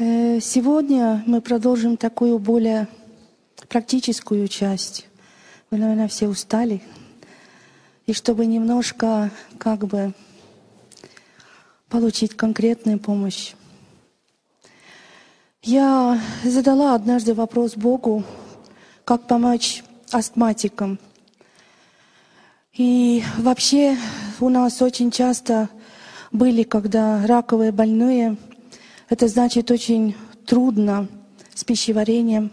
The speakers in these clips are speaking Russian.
Э, сегодня мы продолжим такую более практическую часть. Вы, наверное, все устали. И чтобы немножко как бы получить конкретную помощь. Я задала однажды вопрос Богу, как помочь астматикам. И вообще у нас очень часто были, когда раковые больные – это значит очень трудно с пищеварением.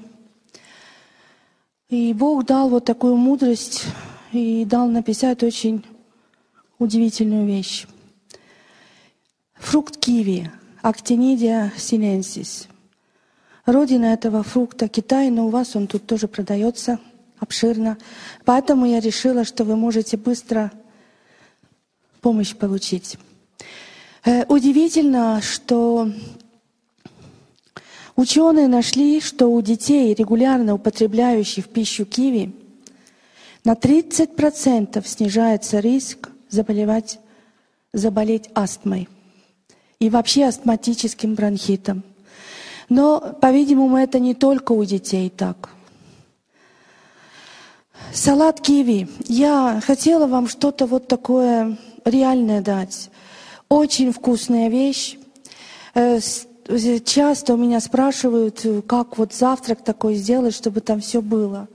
И Бог дал вот такую мудрость и дал написать очень удивительную вещь. Фрукт киви, Actinidia sinensis. Родина этого фрукта Китай, но у вас он тут тоже продается обширно. Поэтому я решила, что вы можете быстро помощь получить. Э, удивительно, что Ученые нашли, что у детей, регулярно употребляющих пищу киви, на 30% снижается риск заболевать, заболеть астмой и вообще астматическим бронхитом. Но, по-видимому, это не только у детей так. Салат киви. Я хотела вам что-то вот такое реальное дать. Очень вкусная вещь. Э, часто у меня спрашивают, как вот завтрак такой сделать, чтобы там все было.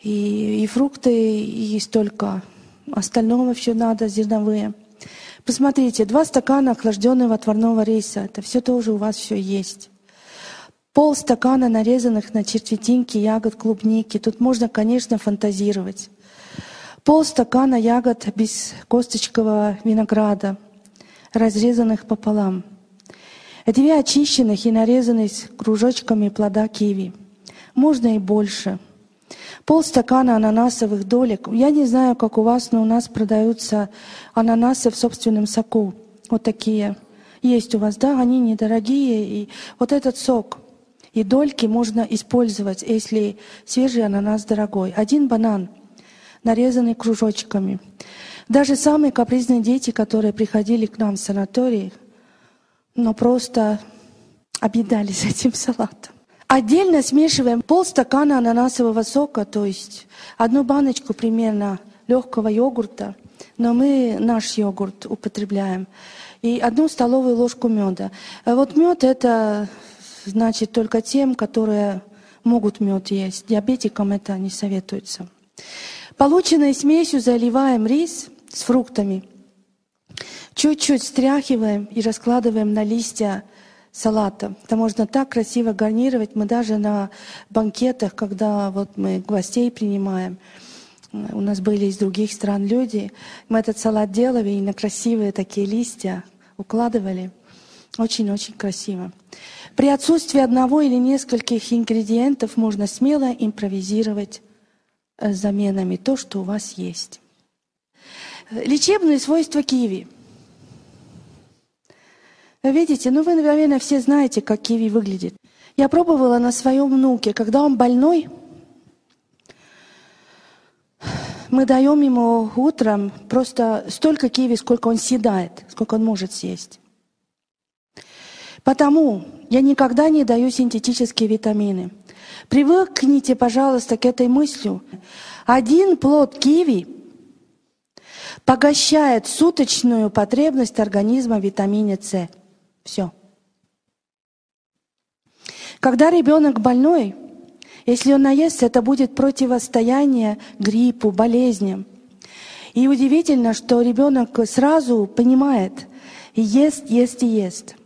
И, и фрукты, и столько остального все надо, зерновые. Посмотрите, два стакана охлажденного отварного риса. Это все тоже у вас все есть. Пол стакана нарезанных на червятинки ягод клубники. Тут можно, конечно, фантазировать. Пол стакана ягод без косточкового винограда, разрезанных пополам – Две очищенных и нарезанных кружочками плода киви. Можно и больше. Полстакана ананасовых долек. Я не знаю, как у вас, но у нас продаются ананасы в собственном соку. Вот такие. Есть у вас, да? Они недорогие. И вот этот сок и дольки можно использовать, если свежий ананас дорогой. Один банан, нарезанный кружочками. Даже самые капризные дети, которые приходили к нам в санатории, но просто объедались этим салатом. Отдельно смешиваем полстакана ананасового сока, то есть одну баночку примерно легкого йогурта, но мы наш йогурт употребляем, и одну столовую ложку меда. А вот мед это значит только тем, которые могут мед есть. Диабетикам это не советуется. Полученной смесью заливаем рис с фруктами – Чуть-чуть стряхиваем и раскладываем на листья салата. Это можно так красиво гарнировать. Мы даже на банкетах, когда вот мы гостей принимаем, у нас были из других стран люди, мы этот салат делали и на красивые такие листья укладывали. Очень-очень красиво. При отсутствии одного или нескольких ингредиентов можно смело импровизировать с заменами то, что у вас есть. Лечебные свойства киви – Видите, ну вы, наверное, все знаете, как киви выглядит. Я пробовала на своем внуке. Когда он больной, мы даем ему утром просто столько киви, сколько он съедает, сколько он может съесть. Потому я никогда не даю синтетические витамины. Привыкните, пожалуйста, к этой мысли. Один плод киви погащает суточную потребность организма в витамине С. Все. Когда ребенок больной, если он наестся, это будет противостояние гриппу, болезням. И удивительно, что ребенок сразу понимает ест, ест и ест.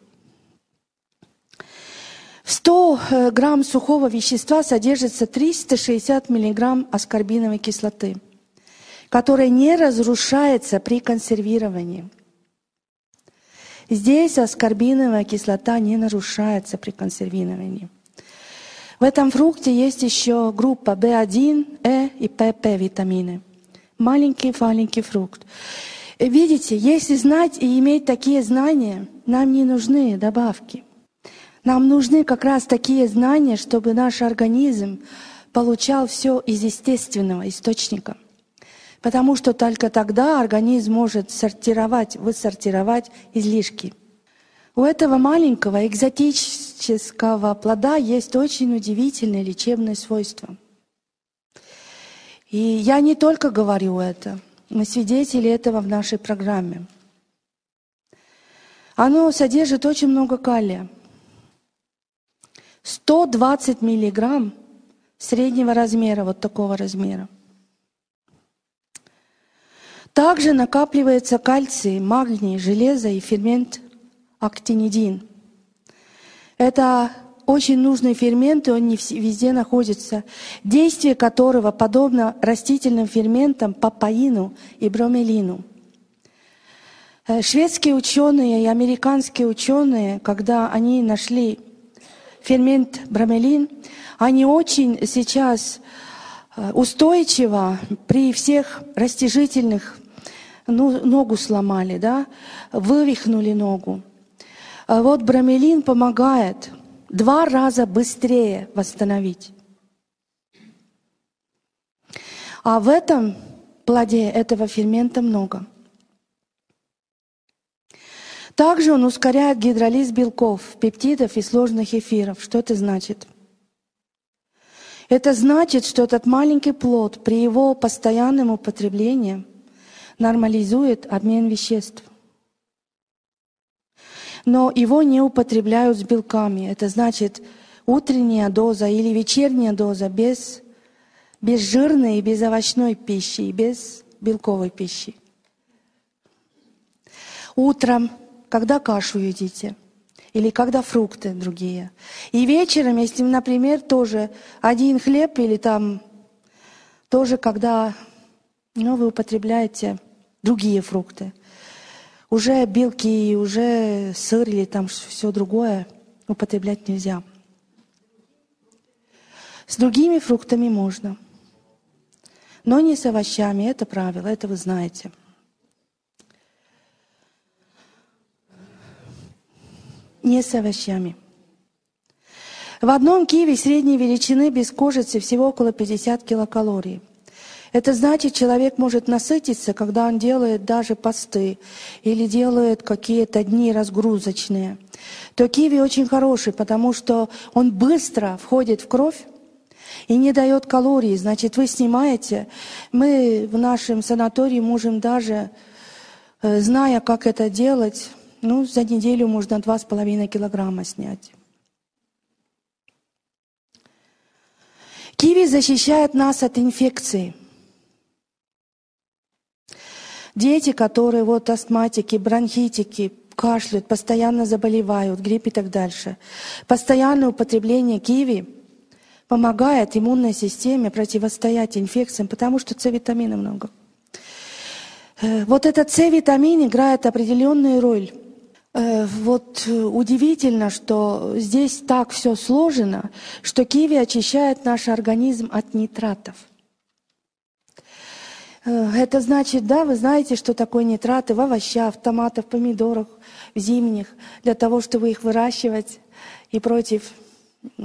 В 100 э, грамм сухого вещества содержится 360 миллиграмм аскорбиновой кислоты, которая не разрушается при консервировании – Здесь аскорбиновая кислота не нарушается при консервировании. В этом фрукте есть еще группа В1, Э и ПП витамины. Маленький-маленький фрукт. Видите, если знать и иметь такие знания, нам не нужны добавки. Нам нужны как раз такие знания, чтобы наш организм получал все из естественного источника. Потому что только тогда организм может сортировать, высортировать излишки. У этого маленького экзотич, китайского плода есть очень удивительное лечебное свойство. И я не только говорю это, мы свидетели этого в нашей программе. Оно содержит очень много калия. 120 миллиграмм среднего размера, вот такого размера. Также накапливается кальций, магний, железо и фермент актинидин. Это очень нужный фермент, и он не везде находится, действие которого подобно растительным ферментам папаину и бромелину. Э, шведские ученые и американские ученые, когда они нашли фермент бромелин, они очень сейчас э, устойчиво при всех растяжительных ногу сломали, да, вывихнули ногу. А вот бромелин помогает два раза быстрее восстановить. А в этом плоде этого фермента много. Также он ускоряет гидролиз белков, пептидов и сложных эфиров. Что это значит? Это значит, что этот маленький плод при его постоянном употреблении нормализует обмен веществ. Но его не употребляют с белками. Это значит утренняя доза или вечерняя доза без, без жирной и без овощной пищи, и без белковой пищи. Утром, когда кашу едите, или когда фрукты другие. И вечером, если, например, тоже один хлеб или там тоже, когда ну, вы употребляете другие фрукты. Уже белки, уже сыр или там все другое употреблять нельзя. С другими фруктами можно, но не с овощами. Это правило, это вы знаете. Не с овощами. В одном киве средней величины без кожицы всего около 50 килокалорий – это значит, человек может насытиться, когда он делает даже посты или делает какие-то дни разгрузочные. То киви очень хороший, потому что он быстро входит в кровь и не дает калорий. Значит, вы снимаете. Мы в нашем санатории можем даже, э, зная, как это делать, ну, за неделю можно 2,5 килограмма снять. Киви защищает нас от инфекций. Дети, которые вот астматики, бронхитики, кашляют, постоянно заболевают, грипп и так дальше. Постоянное употребление киви помогает иммунной системе противостоять инфекциям, потому что С-витамина много. Э, вот этот С-витамин играет определенную роль. Э, вот удивительно, что здесь так все сложено, что киви очищает наш организм от нитратов – Э, это значит, да, вы знаете, что такое нитраты в овощах, в томатах, в помидорах, в зимних, для того, чтобы их выращивать и против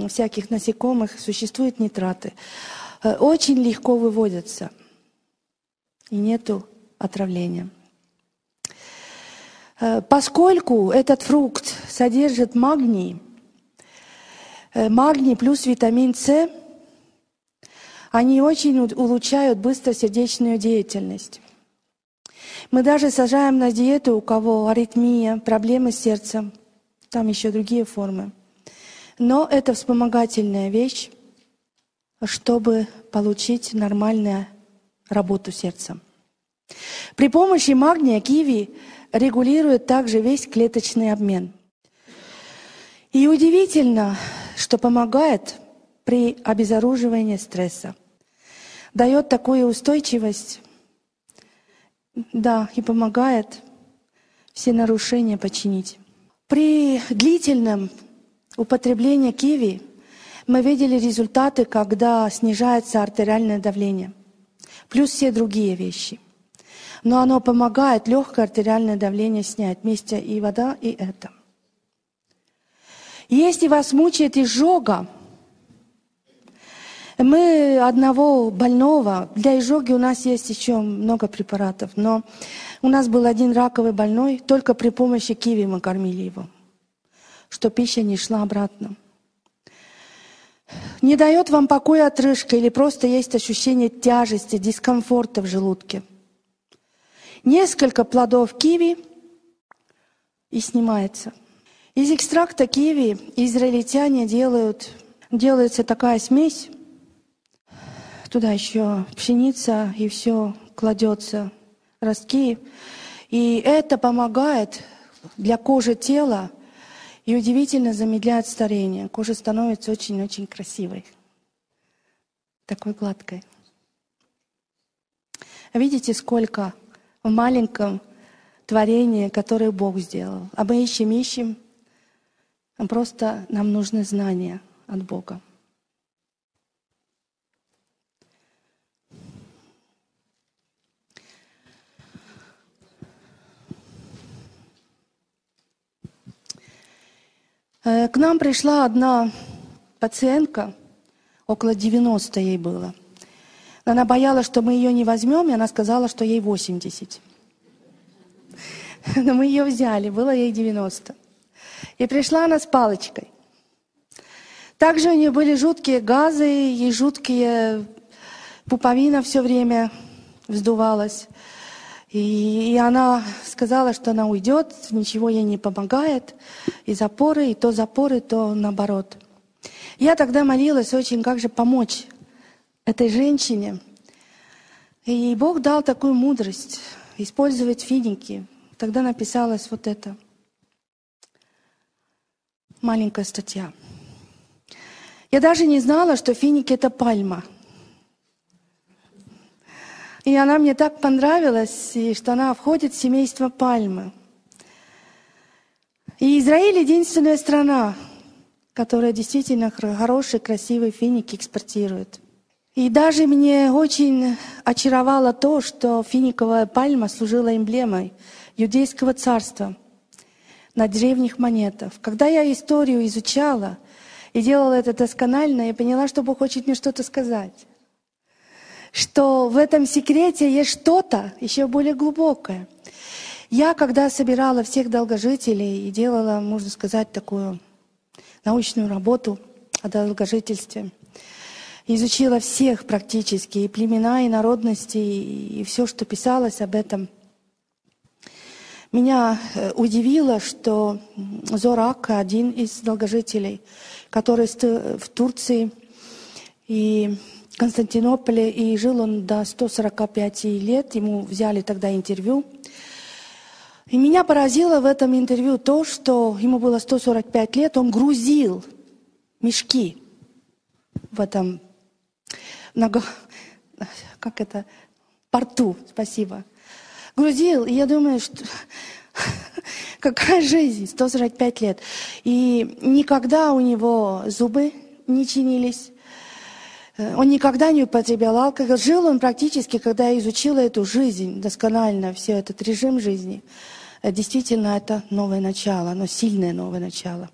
всяких насекомых существуют нитраты. Э, очень легко выводятся, и нету отравления. Э, поскольку этот фрукт содержит магний, магний плюс витамин С – они очень улучшают быстро сердечную деятельность. Мы даже сажаем на диету, у кого аритмия, проблемы с сердцем, там еще другие формы. Но это вспомогательная вещь, чтобы получить нормальную работу сердца. При помощи магния киви регулирует также весь клеточный обмен. И удивительно, что помогает при обезоруживании стресса дает такую устойчивость, да, и помогает все нарушения починить. При длительном употреблении киви мы видели результаты, когда снижается артериальное давление, плюс все другие вещи. Но оно помогает легкое артериальное давление снять вместе и вода, и это. Если вас мучает изжога, мы одного больного, для изжоги у нас есть еще много препаратов, но у нас был один раковый больной, только при помощи киви мы кормили его. что пища не шла обратно. Не дает вам покоя отрыжка или просто есть ощущение тяжести, дискомфорта в желудке. Несколько плодов киви и снимается. Из экстракта киви израильтяне делают, делается такая смесь, туда еще пшеница и все кладется, ростки. И это помогает для кожи тела и удивительно замедляет старение. Кожа становится очень-очень красивой, такой гладкой. Видите, сколько в маленьком творении, которое Бог сделал. А мы ищем, ищем. Просто нам нужны знания от Бога. К нам пришла одна пациентка, около 90 ей было. Она боялась, что мы ее не возьмем, и она сказала, что ей 80. Но мы ее взяли, было ей 90. И пришла она с палочкой. Также у нее были жуткие газы и жуткие пуповина все время вздувалась. И, и она сказала, что она уйдет, ничего ей не помогает, и запоры, и то запоры, то наоборот. Я тогда молилась очень, как же помочь этой женщине. И Бог дал такую мудрость использовать финики. Тогда написалась вот эта маленькая статья. Я даже не знала, что финики — это пальма — и она мне так понравилась, и что она входит в семейство пальмы. И Израиль единственная страна, которая действительно хорошие, красивые финики экспортирует. И даже мне очень очаровало то, что финиковая пальма служила эмблемой юдейского царства на древних монетах. Когда я историю изучала и делала это досконально, я поняла, что Бог хочет мне что-то сказать что в этом секрете есть что-то еще более глубокое. Я, когда собирала всех долгожителей и делала, можно сказать, такую научную работу о долгожительстве, изучила всех практически, и племена, и народности, и все, что писалось об этом, меня э, удивило, что Зорак, один из долгожителей, который в Турции, и Константинополе, и жил он до 145 лет. Ему взяли тогда интервью. И меня поразило в этом интервью то, что ему было 145 лет, он грузил мешки в этом, как это, порту, спасибо. Грузил, и я думаю, что какая жизнь, 145 лет. И никогда у него зубы не чинились, он никогда не употреблял алкоголь. Жил он практически, когда я изучила эту жизнь досконально, все этот режим жизни. Э, действительно, это новое начало, но сильное новое начало.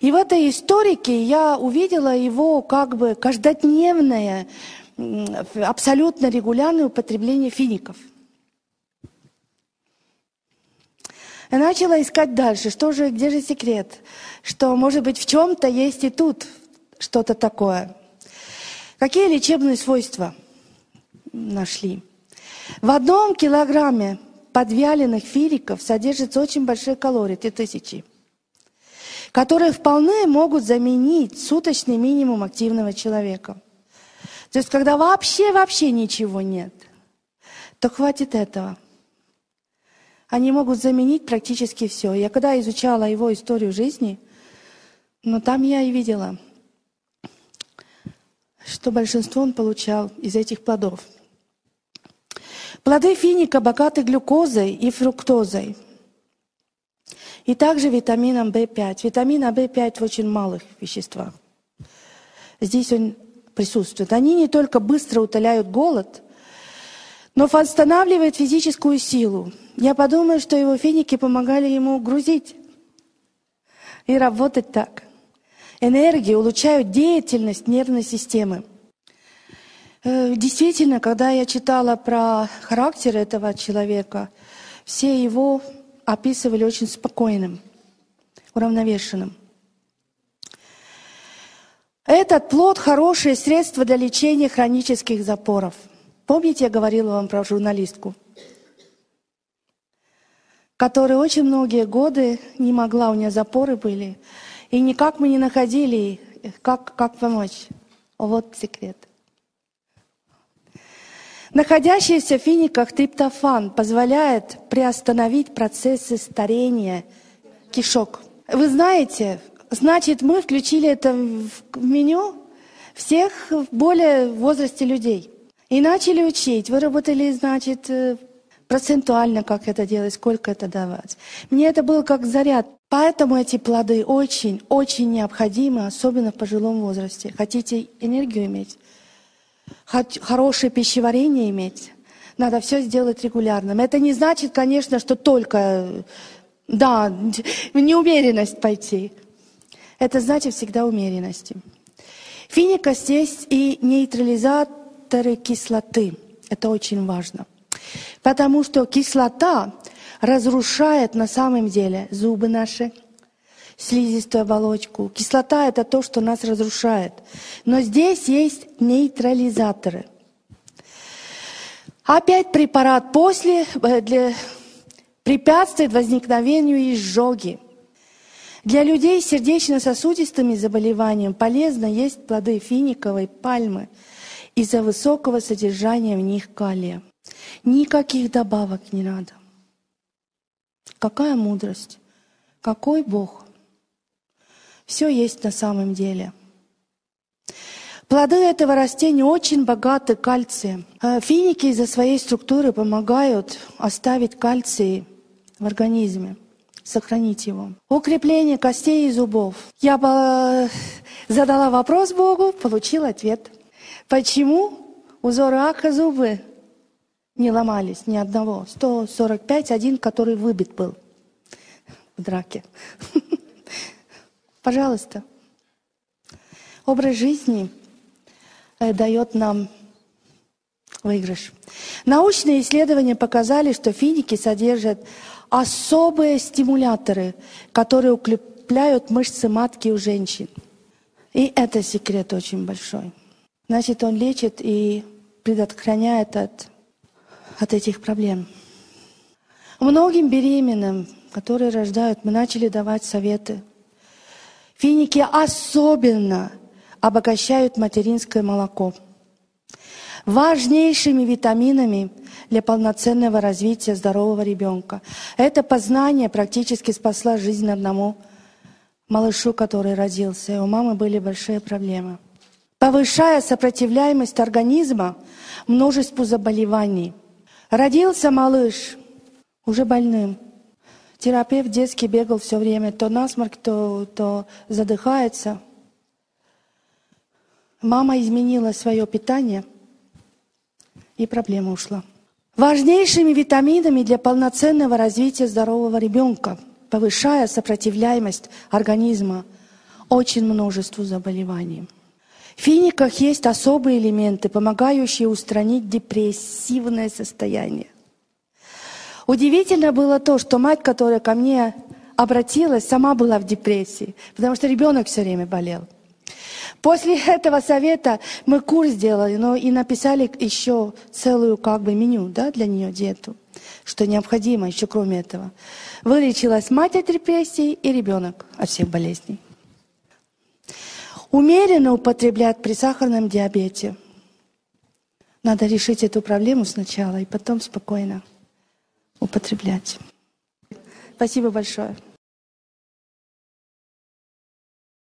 И в этой историке я увидела его как бы каждодневное, абсолютно регулярное употребление фиников. Я начала искать дальше, что же, где же секрет, что, может быть, в чем-то есть и тут что-то такое – Какие лечебные свойства нашли? В одном килограмме подвяленных филиков содержится очень большие калории, три тысячи, которые вполне могут заменить суточный минимум активного человека. То есть, когда вообще-вообще ничего нет, то хватит этого. Они могут заменить практически все. Я когда изучала его историю жизни, но ну, там я и видела – что большинство он получал из этих плодов. Плоды финика богаты глюкозой и фруктозой. И также витамином В5. Витамина В5 в очень малых веществах. Здесь он присутствует. Они не только быстро утоляют голод, но восстанавливают физическую силу. Я подумаю, что его финики помогали ему грузить и работать так энергии улучшают деятельность нервной системы. Э, действительно, когда я читала про характер этого человека, все его описывали очень спокойным, уравновешенным. Этот плод – хорошее средство для лечения хронических запоров. Помните, я говорила вам про журналистку, которая очень многие годы не могла, у нее запоры были, и никак мы не находили, как, как помочь. Вот секрет. Находящийся в финиках триптофан позволяет приостановить процессы старения кишок. Вы знаете, значит, мы включили это в меню всех более возрасте людей. И начали учить, выработали, значит, э, процентуально, как это делать, сколько это давать. Мне это было как заряд. Поэтому эти плоды очень, очень необходимы, особенно в пожилом возрасте. Хотите энергию иметь? хорошее пищеварение иметь, надо все сделать регулярным. Это не значит, конечно, что только, да, в неумеренность пойти. Это значит всегда умеренности. Финика здесь и нейтрализаторы кислоты. Это очень важно. Потому что кислота разрушает на самом деле зубы наши, слизистую оболочку. Кислота – это то, что нас разрушает. Но здесь есть нейтрализаторы. Опять препарат после э, для, препятствует возникновению изжоги. Для людей с сердечно-сосудистыми заболеваниями полезно есть плоды финиковой пальмы из-за высокого содержания в них калия. Никаких добавок не надо. Какая мудрость! Какой Бог! Все есть на самом деле. Плоды этого растения очень богаты кальцием. Э, финики из-за своей структуры помогают оставить кальций в организме, сохранить его. Укрепление костей и зубов. Я задала вопрос Богу, получил ответ. Почему у Зораха зубы не ломались ни одного? 145, один, который выбит был в драке. Пожалуйста. Образ жизни э, дает нам выигрыш. Научные исследования показали, что финики содержат особые стимуляторы, которые укрепляют мышцы матки у женщин. И это секрет очень большой. Значит, он лечит и предотвращает от, от этих проблем. Многим беременным, которые рождают, мы начали давать советы – Финики особенно обогащают материнское молоко. Важнейшими витаминами для полноценного развития здорового ребенка. Это познание практически спасло жизнь одному малышу, который родился. И у мамы были большие проблемы. Повышая сопротивляемость организма множеству заболеваний. Родился малыш уже больным – Терапевт детский бегал все время, то насморк, то, то задыхается. Мама изменила свое питание, и проблема ушла. Важнейшими витаминами для полноценного развития здорового ребенка, повышая сопротивляемость организма очень множеству заболеваний. В финиках есть особые элементы, помогающие устранить депрессивное состояние. Удивительно было то, что мать, которая ко мне обратилась, сама была в депрессии, потому что ребенок все время болел. После этого совета мы курс сделали, но и написали еще целую как бы меню да, для нее диету, что необходимо еще кроме этого. Вылечилась мать от депрессии и ребенок от всех болезней. Умеренно употреблять при сахарном диабете. Надо решить эту проблему сначала и потом спокойно употреблять. Спасибо большое.